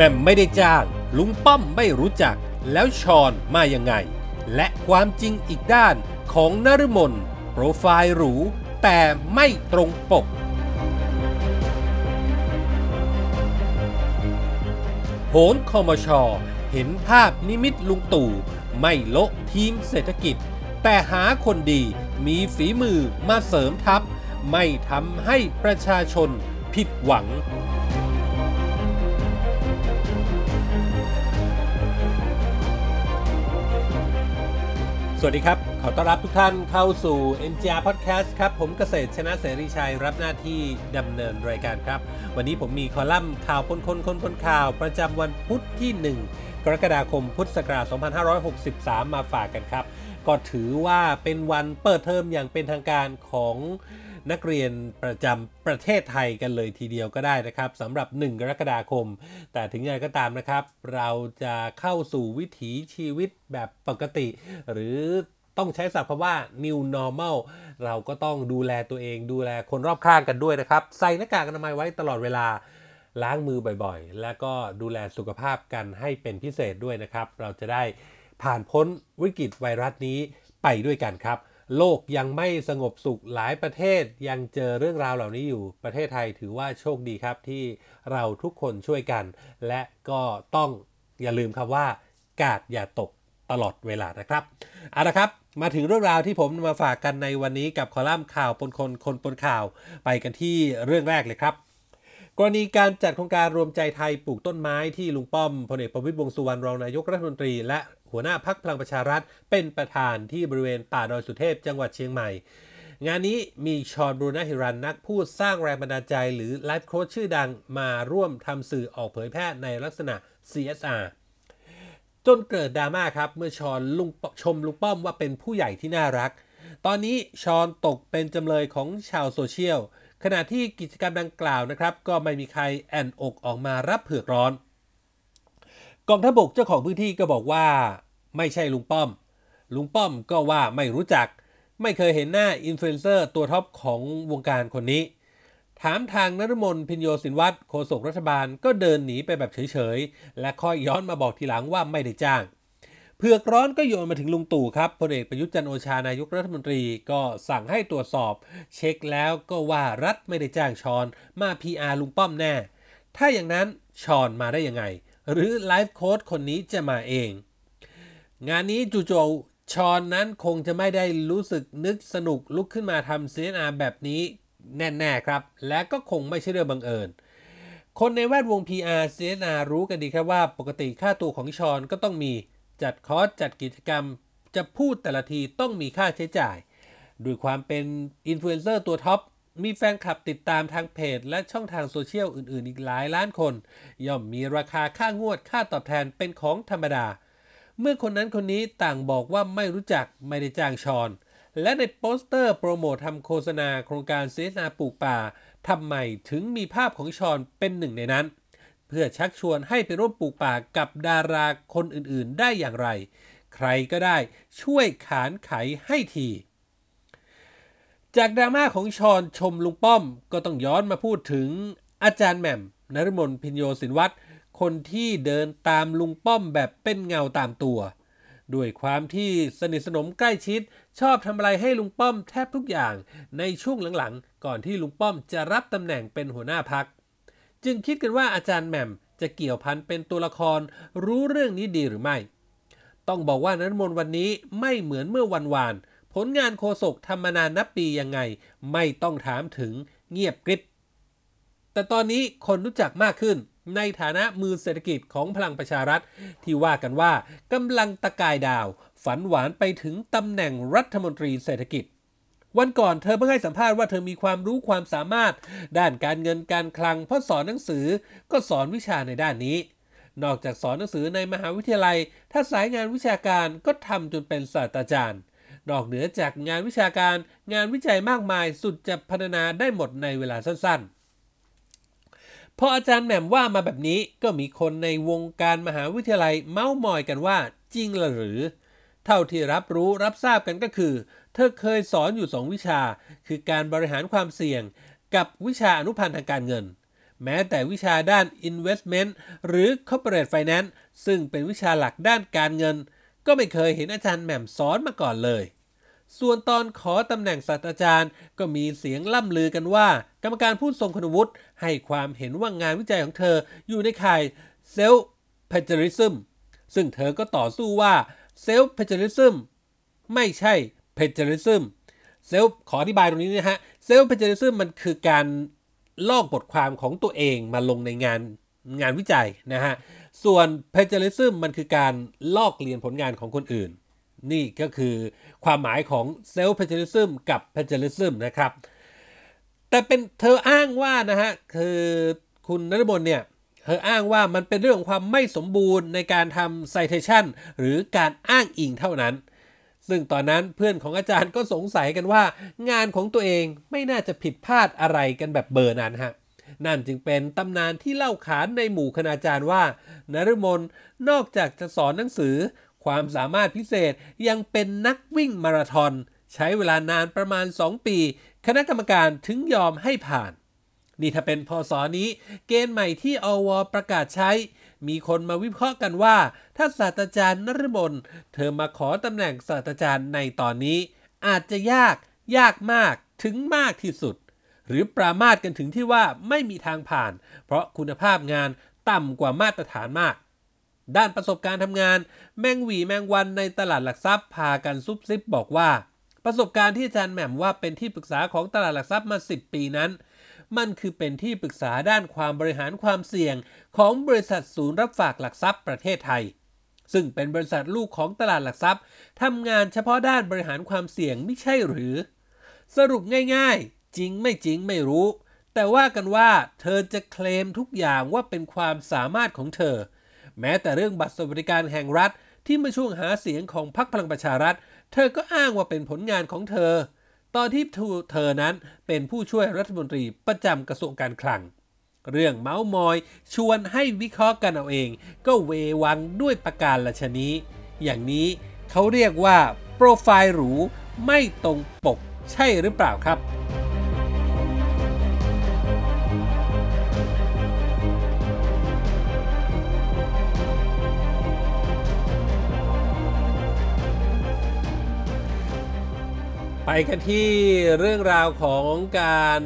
แม่มไม่ได้จ้าง ลุงป้อมไม่รู้จัก แล้วชอนมายังไง และความจริงอีกด้านของนฤมลโปรไฟล์หรู แต่ไม่ตรงปก โหนคอมชเห็นภาพนิมิตลุงตู่ ไม่โละทีมเศรษฐกิจ แต่หาคนดีมีฝีมือมาเสริมทัพ ไม่ทำให้ประชาชนผิดหวัง สวัสดีครับ ขอต้อนรับทุกท่านเข้าสู่ NGR Podcast ครับ ผมเกษตรชนะเสรีชัยรับหน้าที่ดำเนินรายการครับ วันนี้ผมมีคอลัมน์ข่าวปนคนคนคนข่าว ประจำวันพุธที่ 1 กรกฎาคมพุทธศักราช 2563 มาฝากกันครับ ก็ถือว่าเป็นวันเปิดเทอมอย่างเป็นทางการของ นักเรียนประจำประเทศไทยกันเลยทีเดียวก็ได้นะครับสำหรับ 1 กรกฎาคม แต่ถึงอย่างก็ตามนะครับ เราจะเข้าสู่วิถีชีวิตแบบปกติ หรือต้องใช้ศัพท์คำว่า new normal เราก็ต้องดูแลตัวเองดูแลคนรอบข้างกันด้วยนะครับ ใส่หน้ากากอนามัยไว้ตลอดเวลาล้างมือบ่อยๆ แล้วก็ดูแลสุขภาพกันให้เป็นพิเศษด้วยนะครับ เราจะได้ผ่านพ้นวิกฤตไวรัสนี้ไปด้วยกันครับ โลกยังไม่สงบสุขหลายประเทศยังเจอเรื่องราวเหล่านี้อยู่ประเทศไทยถือว่าโชคดีครับที่เราทุกคนช่วยกัน และก็ต้องอย่าลืมครับว่า กาดอย่าตกตลอดเวลานะครับเอาละครับมาถึงเรื่องราวที่ผมมาฝากกันในวันนี้กับคอลัมน์ข่าวปนคนคนปนข่าวไปกันที่เรื่องแรกเลยครับ กรณีการจัดโครงการรวมใจไทยปลูกต้นไม้ที่ลุงป้อมพลเอกประวิตรวงสุวรรณรองนายกรัฐมนตรี และ หัวหน้าพรรคพลังประชารัฐ เป็นประธานที่บริเวณป่าดอยสุเทพจังหวัดเชียงใหม่ งานนี้มีฌอนบูรณะหิรัญนักพูดสร้างแรงบันดาลใจหรือ life coach ชื่อดังมาร่วมทำสื่อออกเผยแพร่ในลักษณะ CSR จนเกิดดราม่าครับ เมื่อฌอนลุงชมลุงป้อมว่าเป็นผู้ใหญ่ที่น่ารัก ตอนนี้ฌอนตกเป็นจำเลยของชาวโซเชียลขณะที่กิจกรรมดังกล่าวนะครับ ก็ไม่มีใครแอ่นอกออกมารับเผือกร้อน กองทัพบกเจ้าของพื้นที่ก็บอกว่า ไม่ใช่ลุงป้อม ลุงป้อมก็ว่าไม่รู้จัก ไม่เคยเห็นหน้าอินฟลูเอนเซอร์ตัว top ของวงการคนนี้ ถามทางนฤมลภิญโญสินวัฒน์โฆษกรัฐบาลก็เดินหนีไปแบบเฉยๆ และค่อยย้อนมาบอกทีหลังว่าไม่ได้จ้างเผือกร้อนก็โยนมาถึงลุงตู่ครับพลเอกประยุทธ์จันทร์โอชานายกรัฐมนตรีก็สั่งให้ตรวจสอบ เช็คแล้วก็ว่ารัฐไม่ได้จ้างฌอนมา PR ลุงป้อมแน่ ถ้าอย่างนั้นชอนมาได้ยังไง หรือไลฟ์โค้ดคนนี้จะมาเอง งานนี้จู่ๆชอนนั้นคงจะไม่ได้รู้สึกนึกสนุกลุกขึ้นมาทำ CNR แบบนี้แน่ๆครับ และก็คงไม่ใช่เรื่องบังเอิญ คนในแวดวง PR CNR รู้กันดีครับว่าปกติค่าตัวของชอนก็ต้องมีจัดคอร์สจัดกิจกรรม จะพูดแต่ละทีต้องมีค่าใช้จ่าย ด้วยความเป็นอินฟลูเอนเซอร์ตัว top มีแฟนคลับติดตามทางเพจ และช่องทางโซเชียลอื่นๆ อีกหลายล้านคน ย่อมมีราคาค่างวดค่าตอบแทนเป็นของธรรมดา เมื่อคนนั้นคนนี้ต่างบอกว่าไม่รู้จักไม่ได้จ้างฌอน และในโปสเตอร์โปรโมททำโฆษณาโครงการเซนาปลูกป่าทำไมถึงมีภาพของฌอนเป็นหนึ่งในนั้น เพื่อชักชวนให้ไปร่วมปลูกป่ากับดาราคนอื่นๆ ได้อย่างไร ใครก็ได้ช่วยขานไขให้ทีจากดราม่าของชอนชมลุงป้อมก็ต้องย้อนมาพูดถึงอาจารย์แหม่มนรมนพินโยสินวัตร คนที่เดินตามลุงป้อมแบบเป็นเงาตามตัว ด้วยความที่สนิทสนมใกล้ชิด ชอบทำอะไรให้ลุงป้อมแทบทุกอย่างในช่วงหลังๆ ก่อนที่ลุงป้อมจะรับตำแหน่งเป็นหัวหน้าพัก จึงคิดกันว่าอาจารย์แหม่มจะเกี่ยวพันเป็นตัวละครรู้เรื่องนี้ดีหรือไม่ ต้องบอกว่านรมนวันนี้ไม่เหมือนเมื่อวันวาน ผลงานโคศกทำมานานนับปียังไง ไม่ต้องถามถึงเงียบกริบแต่ตอนนี้คนรู้จักมากขึ้น ในฐานะมือเศรษฐกิจของพลังประชารัฐ ที่ว่ากันว่ากำลังตะกายดาว ฝันหวานไปถึงตำแหน่งรัฐมนตรีเศรษฐกิจ วันก่อนเธอเพิ่งให้สัมภาษณ์ว่าเธอมีความรู้ความสามารถ ด้านการเงินการคลังเพราะสอนหนังสือก็สอนวิชาในด้านนี้ นอกจากสอนหนังสือในมหาวิทยาลัย ถ้าสายงานวิชาการก็ทำจนเป็นศาสตราจารย์นอกเหนือจากงานวิชาการ งานวิจัยมากมายสุดจะพัฒนาได้หมดในเวลาสั้นๆ พออาจารย์แหม่มว่ามาแบบนี้ก็มีคนในวงการมหาวิทยาลัยเม้ามอยกันว่าจริงหรือ เท่าที่รับรู้รับทราบกันก็คือ เธอเคยสอนอยู่2วิชา คือการบริหารความเสี่ยง กับวิชาอนุพันธ์ทางการเงิน แม้แต่วิชาด้าน Investment หรือ Corporate Finance ซึ่งเป็นวิชาหลักด้านการเงิน ก็ไม่เคยเห็นอาจารย์แหม่มสอนมาก่อนเลย ส่วนตอนขอตำแหน่งศาสตราจารย์ ก็มีเสียงล่ำลือกันว่า กรรมการผู้ทรงคุณวุฒิให้ความเห็นว่างานวิจัยของเธออยู่ในข่าย Self Plagiarism ซึ่งเธอก็ต่อสู้ว่า Self Plagiarism ไม่ใช่ Plagiarism เซลขออธิบายตรงนี้นะฮะเซล plagiarism มันคือการลอกบทความของตัวเองมาลงในงานงานวิจัยนะฮะส่วน plagiarism มันคือการลอกเลียนผลงานของคนอื่น นี่ก็คือความหมายของ self plagiarism กับ plagiarism นะครับ แต่เป็นเธออ้างว่านะฮะคือคุณนรมนเนี่ยเธออ้างว่ามันเป็นเรื่องของความไม่สมบูรณ์ในการทำ citation หรือการอ้างอิงเท่านั้น ซึ่งตอนนั้นเพื่อนของอาจารย์ก็สงสัยกันว่า งานของตัวเองไม่น่าจะผิดพลาดอะไรกันแบบเบอร์นั้นฮะนั่นจึงเป็นตำนานที่เล่าขานในหมู่คณาจารย์ว่านฤมลนอกจากจะสอนหนังสือ ความสามารถพิเศษยังเป็นนักวิ่งมาราธอน ใช้เวลานานประมาณ 2 ปี คณะกรรมการถึงยอมให้ผ่าน นี่ถ้าเป็นพศนี้ เกณฑ์ใหม่ที่อวประกาศใช้ มีคนมาวิเคราะห์กันว่า ถ้าศาสตราจารย์นฤมลเธอมาขอตำแหน่งศาสตราจารย์ในตอนนี้ อาจจะยาก ยากมากถึงมากที่สุด หรือปรามาสกันถึงที่ว่าไม่มีทางผ่าน เพราะคุณภาพงานต่ำกว่ามาตรฐานมาก ด้านประสบการณ์ทำงาน แมงหวีแมงวันในตลาดหลักทรัพย์พากันซุบซิบบอกว่า ประสบการณ์ที่อาจารย์แหม่มว่าเป็นที่ปรึกษาของตลาดหลักทรัพย์มา 10 ปีนั้น มันคือเป็นที่ปรึกษาด้านความบริหารความเสี่ยง ของบริษัทศูนย์รับฝากหลักทรัพย์ประเทศไทย ซึ่งเป็นบริษัทลูกของตลาดหลักทรัพย์ทำงานเฉพาะด้านบริหารความเสี่ยงไม่ใช่หรือ สรุปง่ายๆ จริงไม่จริงไม่รู้ แต่ว่ากันว่า เธอจะเคลมทุกอย่างว่าเป็นความสามารถของเธอ แม้แต่เรื่องบัตรสวัสดิการแห่งรัฐที่เมื่อช่วงหาเสียงของพรรคพลังประชารัฐ เธอก็อ้างว่าเป็นผลงานของเธอ ตอนที่เธอนั้นเป็นผู้ช่วยรัฐมนตรีประจำกระทรวงการคลัง เรื่องเมาส์มอยชวนให้วิเคราะห์กันเอาเอง ก็เววังด้วยประการละชนี้ อย่างนี้เขาเรียกว่า โปรไฟล์หรูไม่ตรงปกใช่หรือเปล่าครับ ไปกันที่เรื่องราวของการ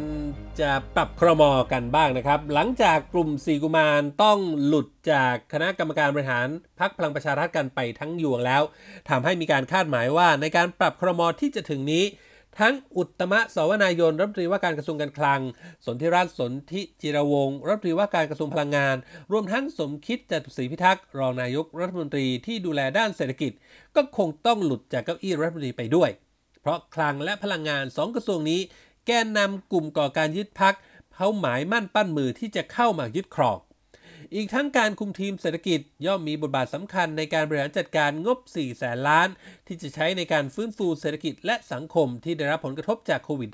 จะปรับครมกันบ้างนะครับ หลังจากกลุ่มสีกุมารต้องหลุดจากคณะกรรมการบริหารพักพลังประชารัฐกันไปทั้งยวงแล้วทำให้มีการคาดหมายว่าในการปรับครมที่จะถึงนี้ ทั้งอุตมะสวนายนรัฐมนตรีว่าการกระทรวงการคลัง สนธิรัตน์สนธิจิรวงศ์รัฐมนตรีว่าการกระทรวงพลังงาน รวมทั้งสมคิดจตุศรีพิทักษ์รองนายกรัฐมนตรีที่ดูแลด้านเศรษฐกิจ ก็คงต้องหลุดจากเก้าอี้รัฐมนตรีไปด้วย เพราะคลังและพลังงานสองกระทรวงนี้ แกนนำกลุ่มก่อการยึดพักเป้าหมายมั่นปั้นมือที่จะเข้ามายึดครองอีกทั้งการคุมทีมเศรษฐกิจย่อมมีบทบาทสำคัญในการบริหารจัดการงบ 4 แสนล้าน ที่จะใช้ในการฟื้นฟูเศรษฐกิจและสังคมที่ได้รับผลกระทบจากโควิด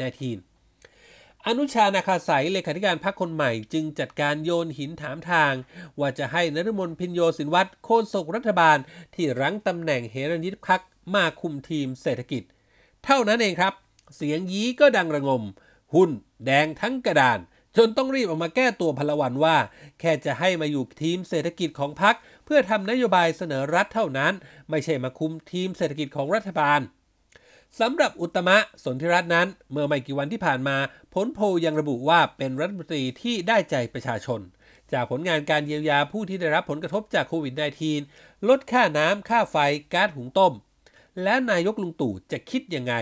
-19 อนุชานาคาสายเลขาธิการพรรคคนใหม่จึงจัดการโยนหินถามทาง ว่าจะให้นฤมลพินโยสินวัตรโฆษกรัฐบาลที่รั้งตำแหน่งเฮรัญยิตพักมาคุมทีมเศรษฐกิจ เท่านั้นเองครับ เสียงยี้ก็ดังระงม หุ้นแดงทั้งกระดาน จนต้องรีบออกมาแก้ตัวพลวันว่า แค่จะให้มาอยู่ทีมเศรษฐกิจของพรรคเพื่อทำนโยบายเสนอรัฐเท่านั้น ไม่ใช่มาคุมทีมเศรษฐกิจของรัฐบาลสำหรับอุตมะสนธิรัตน์นั้น เมื่อไม่กี่วันที่ผ่านมา ผลโพยังระบุว่าเป็นรัฐมนตรีที่ได้ใจประชาชน จากผลงานการเยียวยาผู้ที่ได้รับผลกระทบจากโควิด -19 ลดค่าน้ำค่าไฟก๊าซหุงต้ม และนายกลุงตู่จะคิดยังไง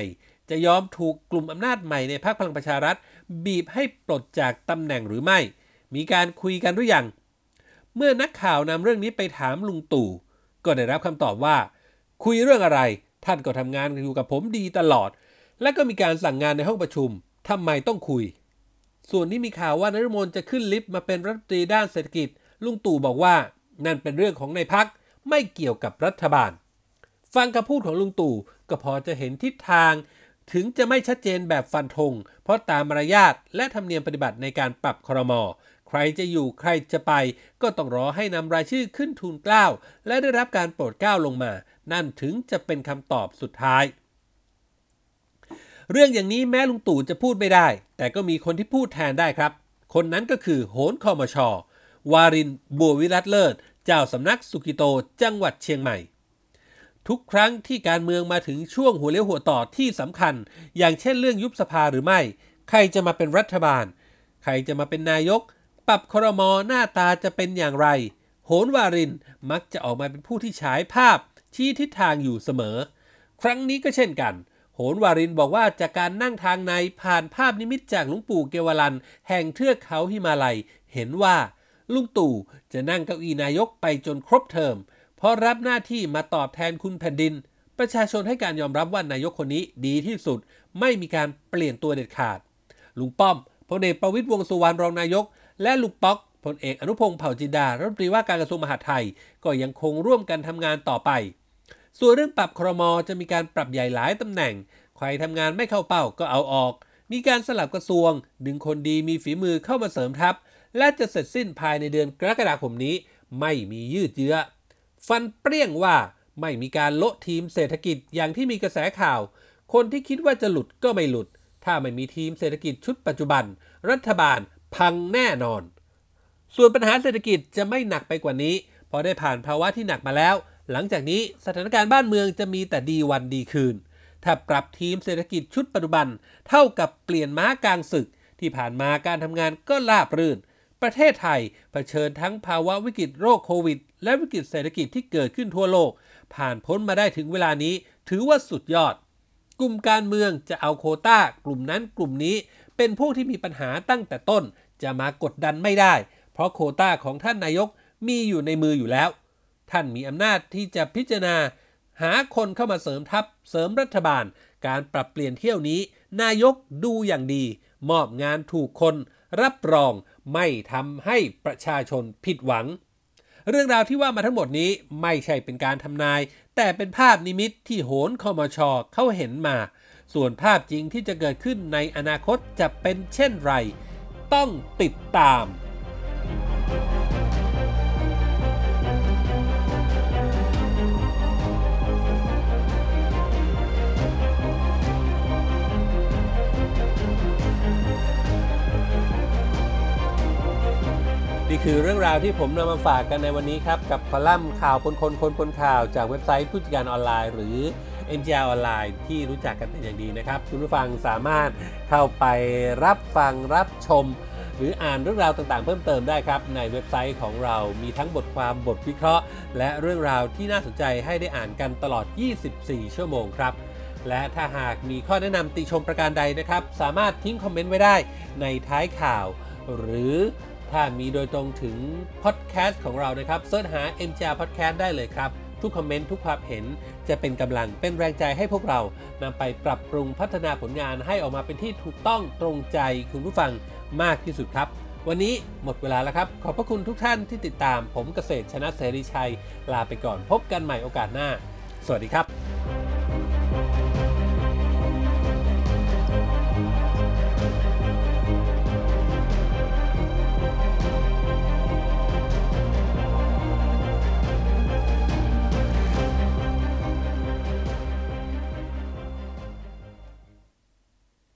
จะยอมถูกกลุ่มอำนาจใหม่ในพรรคพลังประชารัฐ บีบให้ปลดจากตำแหน่งหรือไม่ มีการคุยกันหรือยัง เมื่อนักข่าวนำเรื่องนี้ไปถามลุงตู่ ก็ได้รับคำตอบว่า คุยเรื่องอะไร ท่านก็ทำงานอยู่กับผมดีตลอด และก็มีการสั่งงานในห้องประชุมทำไมต้องคุย ส่วนที่มีข่าวว่านฤมลจะขึ้นลิฟต์มาเป็นรัฐมนตรีด้านเศรษฐกิจ ลุงตู่บอกว่า นั่นเป็นเรื่องของในพักไม่เกี่ยวกับรัฐบาล ฟังคำพูดของลุงตู่ก็พอจะเห็นทิศทาง ถึงจะไม่ชัดเจนแบบฟันธงเพราะตามมารยาทและธรรมเนียมปฏิบัติในการปรับครมอใครจะอยู่ใครจะไป ก็ต้องรอให้นำรายชื่อขึ้นทูลเกล้าและได้รับการโปรดเกล้าลงมา นั่นถึงจะเป็นคำตอบสุดท้าย เรื่องอย่างนี้แม้ลุงตู่จะพูดไม่ได้ แต่ก็มีคนที่พูดแทนได้ครับคคนนั้นก็คือโหนคอมชวารินบัววิรัตเลิศ เจ้าสำนักสุกิโตจังหวัดเชียงใหม่ ทุกครั้งที่การเมืองมาถึงช่วงหัวเลี้ยวหัวต่อที่สำคัญ อย่างเช่นเรื่องยุบสภาหรือไม่ ใครจะมาเป็นรัฐบาล ใครจะมาเป็นนายก ปรับครม.หน้าตาจะเป็นอย่างไร โหรวารินมักจะออกมาเป็นผู้ที่ฉายภาพ ชี้ทิศทางอยู่เสมอ ครั้งนี้ก็เช่นกัน โหรวารินบอกว่าจากการนั่งทางในผ่านภาพนิมิตจากหลวงปู่เกวาลัน แห่งเทือกเขาหิมาลัย เห็นว่าลุงตู่จะนั่งเก้าอี้นายกไปจนครบเทอม เพราะรับหน้าที่มาตอบแทนคุณแผ่นดิน ประชาชนให้การยอมรับว่านายกคนนี้ดีที่สุด ไม่มีการเปลี่ยนตัวเด็ดขาด ลุงป้อมพลเอกประวิตรวงสุวรรณรองนายก และลุงป๊อกพลเอกอนุพงษ์เผ่าจินดารัฐมนตรีว่าการกระทรวงมหาดไทย ก็ยังคงร่วมกันทำงานต่อไป ส่วนเรื่องปรับครมจะมีการปรับใหญ่หลายตำแหน่ง ใครทำงานไม่เข้าเป้าก็เอาออก มีการสลับกระทรวง ดึงคนดีมีฝีมือเข้ามาเสริมทัพ และจะเสร็จสิ้นภายในเดือนกรกฎาคมนี้ ไม่มียืดเยื้อ ฟันเปรี้ยงว่าไม่มีการโละทีมเศรษฐกิจอย่างที่มีกระแสข่าว คนที่คิดว่าจะหลุดก็ไม่หลุด ถ้าไม่มีทีมเศรษฐกิจชุดปัจจุบัน รัฐบาลพังแน่นอน ส่วนปัญหาเศรษฐกิจจะไม่หนักไปกว่านี้พราะได้ผ่านภาวะที่หนักมาแล้ว หลังจากนี้สถานการณ์บ้านเมืองจะมีแต่ดีวันดีคืน ถ้าปรับทีมเศรษฐกิจชุดปัจจุบัน เท่ากับเปลี่ยนม้ากลางศึก ที่ผ่านมาการทำงานก็ราบรื่น ประเทศไทยเผชิญทั้งภาวะวิกฤตโรคโควิด และวิกฤตเศรษฐกิจที่เกิดขึ้นทั่วโลก ผ่านพ้นมาได้ถึงเวลานี้ ถือว่าสุดยอด กลุ่มการเมืองจะเอาโควต้ากลุ่มนั้นกลุ่มนี้ เป็นพวกที่มีปัญหาตั้งแต่ต้น จะมากดดันไม่ได้ เพราะโคต้าของท่านนายกมีอยู่ในมืออยู่แล้ว ท่านมีอำนาจที่จะพิจารณา หาคนเข้ามาเสริมทัพ เสริมรัฐบาล การปรับเปลี่ยนเที่ยวนี้ นายกดูอย่างดี มอบงานถูกคน รับรองไม่ทำให้ประชาชนผิดหวัง เรื่องราวที่ว่ามาทั้งหมดนี้ไม่ใช่เป็นการทำนาย แต่เป็นภาพนิมิตที่โหนคอมชเขาเห็นมา ส่วนภาพจริงที่จะเกิดขึ้นในอนาคตจะเป็นเช่นไร ต้องติดตาม คือเรื่องราวที่ผมนำมาฝากกันในวันนี้ครับ กับคอลัมน์ข่าวปนคนคนปนข่าว จากเว็บไซต์ผู้จัดการออนไลน์ หรือ NGR ออนไลน์ที่รู้จักกันเป็นอย่างดีนะครับ คุณผู้ฟังสามารถเข้าไปรับฟังรับชม หรืออ่านเรื่องราวต่างๆ เพิ่มเติมได้ครับ ในเว็บไซต์ของเรามีทั้งบทความบทวิเคราะห์ และเรื่องราวที่น่าสนใจให้ได้อ่านกันตลอด 24 ชั่วโมงครับและถ้าหากมีข้อแนะนำติชมประการใดนะครับ สามารถทิ้งคอมเมนต์ไว้ได้ในท้ายข่าว หรือ ถ้ามีโดยตรงถึงพอดแคสต์ของเรานะครับเสิร์ชหา MJR Podcast ได้เลยครับ ทุกคอมเมนต์ ทุกความเห็นจะเป็นกำลังเป็นแรงใจให้พวกเรานำไปปรับปรุงพัฒนาผลงานให้ออกมาเป็นที่ถูกต้องตรงใจคุณผู้ฟังมากที่สุดครับวันนี้หมดเวลาแล้วครับ ขอบพระคุณทุกท่านที่ติดตาม ผมเกษตรชนะเสรีชัย ลาไปก่อนพบกันใหม่โอกาสหน้า สวัสดีครับ